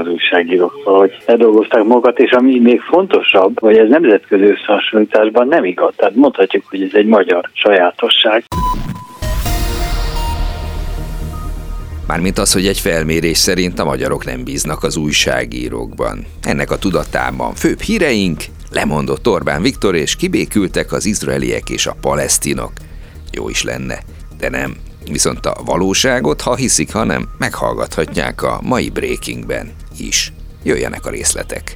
az újságírókkal, hogy eldolgozták magukat, és ami még fontosabb, hogy ez nemzetközi összehasonlításban nem igaz. Tehát mondhatjuk, hogy ez egy magyar sajátosság. Mármint az, hogy egy felmérés szerint a magyarok nem bíznak az újságírókban. Ennek a tudatában főbb híreink, lemondott Orbán Viktor és kibékültek az izraeliek és a palesztinok. Jó is lenne, de nem. Viszont a valóságot, ha hiszik, ha nem, meghallgathatják a mai Breakingben is. Jöjjenek a részletek.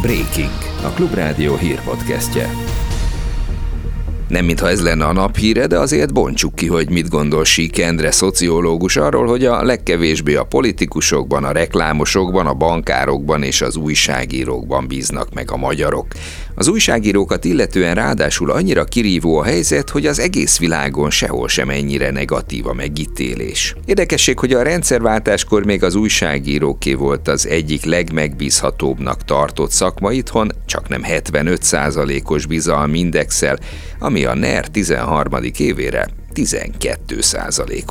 Breaking, a Klubrádió hírpodcastje. Nem mintha ez lenne a naphíre, de azért bontsuk ki, hogy mit gondol Sík Endre, szociológus arról, hogy a legkevésbé a politikusokban, a reklámosokban, a bankárokban és az újságírókban bíznak meg a magyarok. Az újságírókat illetően ráadásul annyira kirívó a helyzet, hogy az egész világon sehol sem ennyire negatív a megítélés. Érdekesség, hogy a rendszerváltáskor még az újságíróké volt az egyik legmegbízhatóbbnak tartott szakma itthon, csak nem 75%-os bizalmindexel, ami a NER 13. évére 12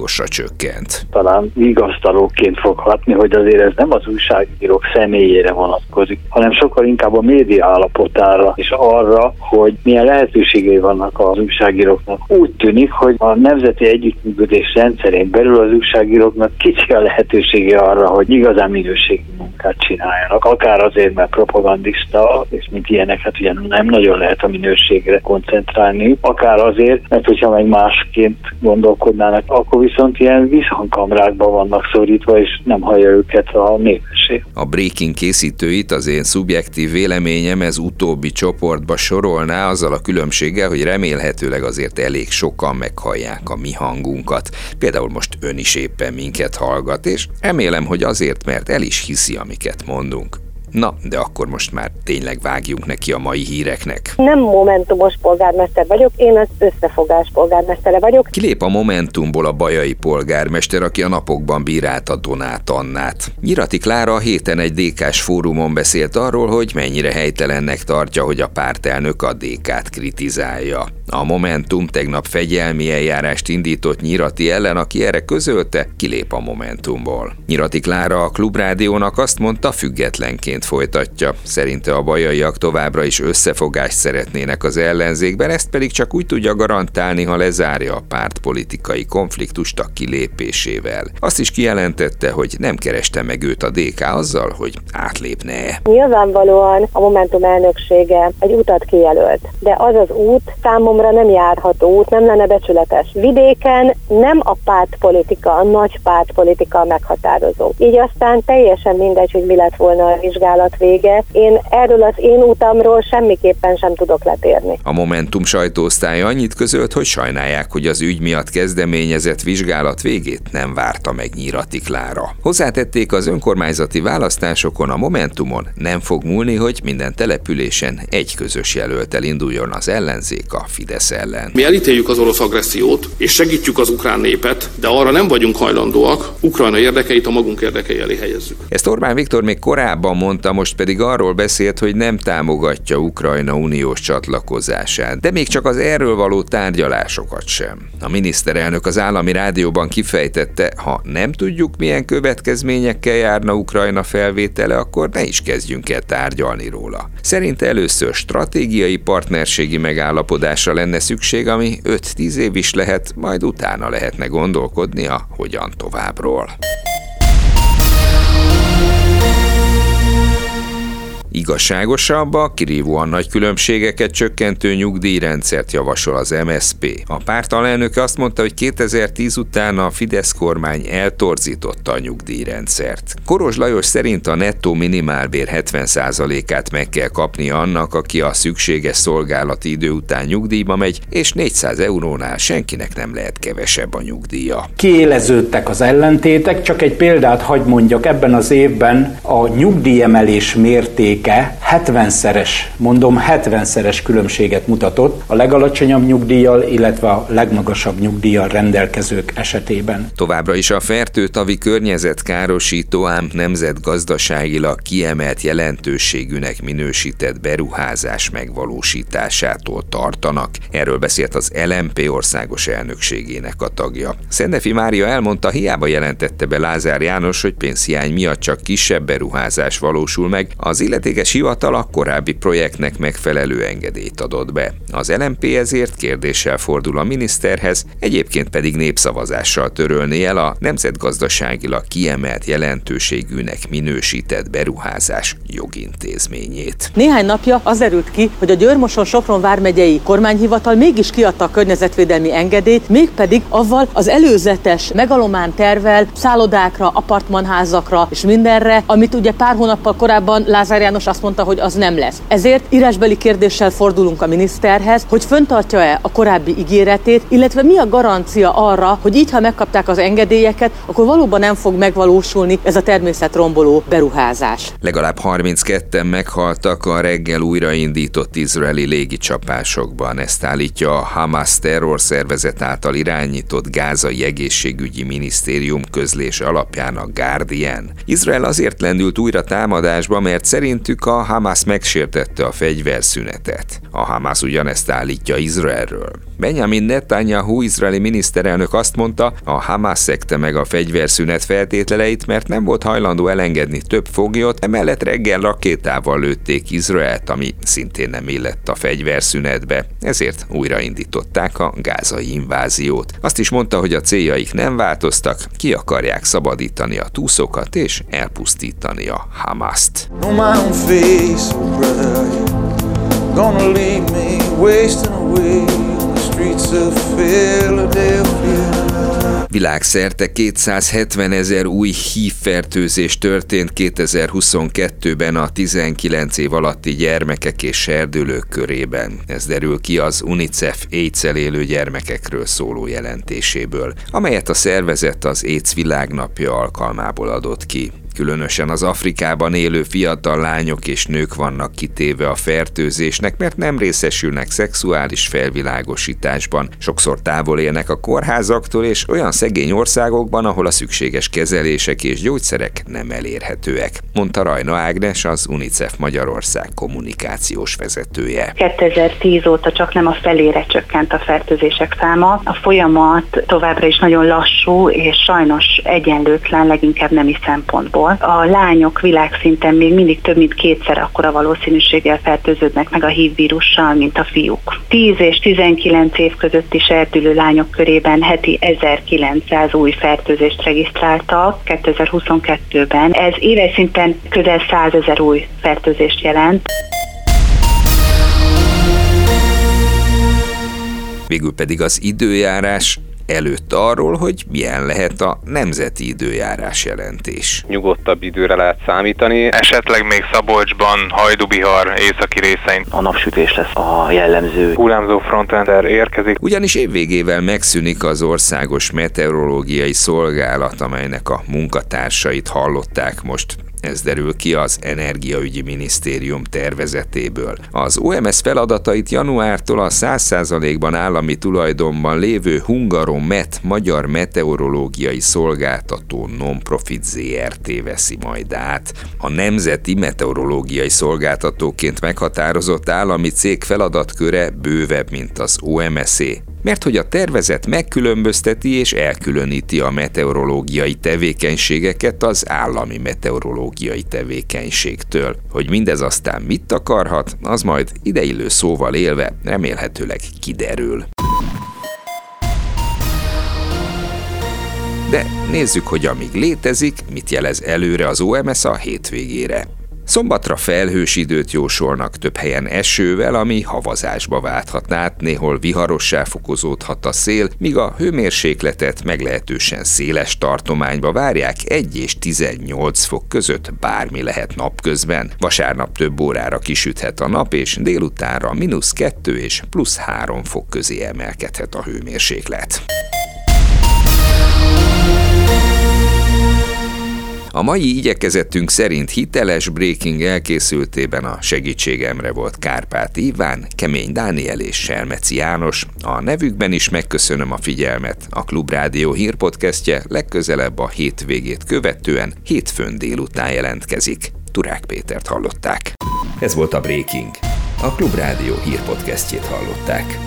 osra csökkent. Talán vigasztalóként fog hatni, hogy azért ez nem az újságírók személyére vonatkozik, hanem sokkal inkább a média állapotára és arra, hogy milyen lehetőségei vannak az újságíróknak. Úgy tűnik, hogy a nemzeti együttműködés rendszerén belül az újságíróknak kicsi a lehetősége arra, hogy igazán minőségi munkát csináljanak. Akár azért, mert propagandista, és mint ilyenek, hát ugye nem nagyon lehet a minőségre koncentrálni, akár azért, mert hogyha meg másként másként gondolkodnának, akkor viszont ilyen visszhangkamrákba vannak szorítva, és nem hallja őket a népesség. A Breaking készítőit az én szubjektív véleményem ez utóbbi csoportba sorolná, azzal a különbséggel, hogy remélhetőleg azért elég sokan meghallják a mi hangunkat. Például most ön is éppen minket hallgat, és remélem, hogy azért, mert el is hiszi, amiket mondunk. Na, de akkor most már tényleg vágjunk neki a mai híreknek. Nem momentumos polgármester vagyok, én az összefogás polgármestere vagyok. Kilép a Momentumból a bajai polgármester, aki a napokban bírálta Donát Annát. Nyirati Klára a héten egy DK-s fórumon beszélt arról, hogy mennyire helytelennek tartja, hogy a pártelnök a DK-t kritizálja. A Momentum tegnap fegyelmi eljárást indított Nyirati ellen, aki erre közölte, kilép a Momentumból. Nyirati Klára a Klubrádiónak azt mondta, függetlenként folytatja. Szerinte a bajaiak továbbra is összefogást szeretnének az ellenzékben, ezt pedig csak úgy tudja garantálni, ha lezárja a párt politikai konfliktust a kilépésével. Azt is kijelentette, hogy nem kereste meg őt a DK azzal, hogy átlépne. Nyilvánvalóan a Momentum elnöksége egy utat kijelölt, de az az út számomra nem járható út, nem lenne becsületes. Vidéken nem a pártpolitika, a nagy pártpolitika a meghatározó. Így aztán teljesen mindegy, hogy mi lett volna a vizsgálat vizsgálat vége. Én erről az én utamról semmiképpen sem tudok letérni. A Momentum sajtóosztálya annyit közölt, hogy sajnálják, hogy az ügy miatt kezdeményezett vizsgálat végét nem várta meg Nyírati Klára. Hozzátették az önkormányzati választásokon a Momentumon nem fog múlni, hogy minden településen egy közös jelöltel induljon az ellenzék a Fidesz ellen. Mi elítéljük az orosz agressziót, és segítjük az ukrán népet, de arra nem vagyunk hajlandóak, Ukrajna érdekeit a magunk érdekei elé helyezzük. Ezt Orbán Viktor még korábban mondta, mondta, most pedig arról beszélt, hogy nem támogatja Ukrajna uniós csatlakozását, de még csak az erről való tárgyalásokat sem. A miniszterelnök az állami rádióban kifejtette, ha nem tudjuk, milyen következményekkel járna Ukrajna felvétele, akkor ne is kezdjünk el tárgyalni róla. Szerinte először stratégiai partnerségi megállapodásra lenne szükség, ami 5-10 év is lehet, majd utána lehetne gondolkodni a hogyan továbbról. Igazságosabb, a kirívóan nagy különbségeket csökkentő nyugdíjrendszert javasol az MSP. A párt alelnöke azt mondta, hogy 2010 után a Fidesz kormány eltorzította a nyugdíjrendszert. Koros Lajos szerint a nettó minimálbér 70%-át meg kell kapni annak, aki a szükséges szolgálati idő után nyugdíjba megy, és 400 eurónál senkinek nem lehet kevesebb a nyugdíja. Kiéleződtek az ellentétek, csak egy példát hagy mondjak, ebben az évben a nyugdíjemelés mérték mértéke bérbe 70-szeres, mondom 70-szeres különbséget mutatott a legalacsonyabb nyugdíjjal, illetve a legmagasabb nyugdíjjal rendelkezők esetében. Továbbra is a fertőtavi környezetkárosító ám nemzetgazdaságilag kiemelt jelentőségűnek minősített beruházás megvalósításától tartanak. Erről beszélt az LMP országos elnökségének a tagja. Szendefi Mária elmondta, hiába jelentette be Lázár János, hogy pénzhiány miatt csak kisebb beruházás valósul meg, az illetékes hivatal a korábbi projektnek megfelelő engedélyt adott be. Az LMP ezért kérdéssel fordul a miniszterhez, egyébként pedig népszavazással törölné el a nemzetgazdaságilag kiemelt jelentőségűnek minősített beruházás jogintézményét. Néhány napja az derült ki, hogy a Győrmoson Sopron vármegyei kormányhivatal mégis kiadta a környezetvédelmi engedélyt, mégpedig avval az előzetes megalomán tervel szállodákra, apartmanházakra és mindenre, amit ugye pár hónappal korábban Lázár János azt mondta, hogy az nem lesz. Ezért írásbeli kérdéssel fordulunk a miniszterhez, hogy föntartja-e a korábbi ígéretét, illetve mi a garancia arra, hogy így, ha megkapták az engedélyeket, akkor valóban nem fog megvalósulni ez a természetromboló beruházás. Legalább 32-en meghaltak a reggel újraindított izraeli légicsapásokban. Ezt állítja a Hamas terrorszervezet által irányított gázai egészségügyi minisztérium közlés alapján a Guardian. Izrael azért lendült újra támadásba, mert szerintük a Hamas megsértette a fegyverszünetet. A Hamas ugyanezt állítja Izraelről. Benjamin Netanyahu izraeli miniszterelnök azt mondta, a Hamas szekte meg a fegyverszünet feltételeit, mert nem volt hajlandó elengedni több foglyot, emellett reggel rakétával lőtték Izraelt, ami szintén nem illett a fegyverszünetbe, ezért újraindították a gázai inváziót. Azt is mondta, hogy a céljaik nem változtak, ki akarják szabadítani a túszokat és elpusztítani a Hamaszt. Gonna leave me wasting away Világszerte 270 ezer új hívfertőzés történt 2022-ben a 19 év alatti gyermekek és serdülők körében. Ez derül ki az UNICEF aids élő gyermekekről szóló jelentéséből, amelyet a szervezet az AIDS világnapja alkalmából adott ki. Különösen az Afrikában élő fiatal lányok és nők vannak kitéve a fertőzésnek, mert nem részesülnek szexuális felvilágosításban. Sokszor távol élnek a kórházaktól, és olyan szegény országokban, ahol a szükséges kezelések és gyógyszerek nem elérhetőek, mondta Rajna Ágnes, az UNICEF Magyarország kommunikációs vezetője. 2010 óta csak nem a felére csökkent a fertőzések száma. A folyamat továbbra is nagyon lassú, és sajnos egyenlőtlen, leginkább nemi szempontból Európából. A lányok világszinten még mindig több mint kétszer akkora valószínűséggel fertőződnek meg a HIV vírussal, mint a fiúk. 10 és 19 év közötti serdülő lányok körében heti 1900 új fertőzést regisztráltak 2022-ben. Ez éves szinten közel 100 ezer új fertőzést jelent. Végül pedig az időjárás előtt arról, hogy milyen lehet a nemzeti időjárás jelentés. Nyugodtabb időre lehet számítani. Esetleg még Szabolcsban hajdubihar északi részein. A napsütés lesz a jellemző. Hullámzó frontrender érkezik. Ugyanis évvégével megszűnik az országos meteorológiai szolgálat, amelynek a munkatársait hallották most ez derül ki az Energiaügyi Minisztérium tervezetéből. Az OMS feladatait januártól a 100%-ban állami tulajdonban lévő Hungaromet Magyar Meteorológiai Szolgáltató Nonprofit ZRT veszi majd át. A Nemzeti Meteorológiai Szolgáltatóként meghatározott állami cég feladatköre bővebb, mint az OMS-é mert hogy a tervezet megkülönbözteti és elkülöníti a meteorológiai tevékenységeket az állami meteorológiai tevékenységtől. Hogy mindez aztán mit akarhat, az majd ideillő szóval élve remélhetőleg kiderül. De nézzük, hogy amíg létezik, mit jelez előre az OMS a hétvégére. Szombatra felhős időt jósolnak több helyen esővel, ami havazásba válthatná át, néhol viharossá fokozódhat a szél, míg a hőmérsékletet meglehetősen széles tartományba várják 1 és 18 fok között bármi lehet napközben. Vasárnap több órára kisüthet a nap, és délutánra mínusz 2 és plusz 3 fok közé emelkedhet a hőmérséklet. A mai igyekezettünk szerint hiteles breaking elkészültében a segítségemre volt Kárpát Iván, Kemény Dániel és Selmeci János. A nevükben is megköszönöm a figyelmet. A Klubrádió hírpodcastje legközelebb a hétvégét követően hétfőn délután jelentkezik. Turák Pétert hallották. Ez volt a Breaking. A Klubrádió hírpodcastjét hallották.